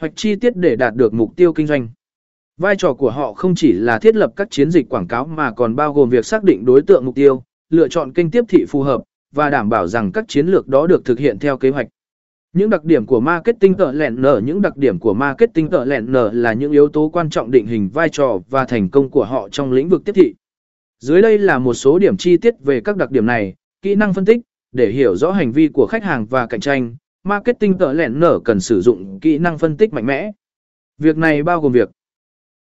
hoạch chi tiết để đạt được mục tiêu kinh doanh. Vai trò của họ không chỉ là thiết lập các chiến dịch quảng cáo mà còn bao gồm việc xác định đối tượng mục tiêu, lựa chọn kênh tiếp thị phù hợp và đảm bảo rằng các chiến lược đó được thực hiện theo kế hoạch. Những đặc điểm của marketing tợ lẹn nở Những đặc điểm của marketing tợ lẹn nở là những yếu tố quan trọng định hình vai trò và thành công của họ trong lĩnh vực tiếp thị. Dưới đây là một số điểm chi tiết về các đặc điểm này, kỹ năng phân tích, để hiểu rõ hành vi của khách hàng và cạnh tranh, marketing tờ lẻn nở cần sử dụng kỹ năng phân tích mạnh mẽ. Việc này bao gồm việc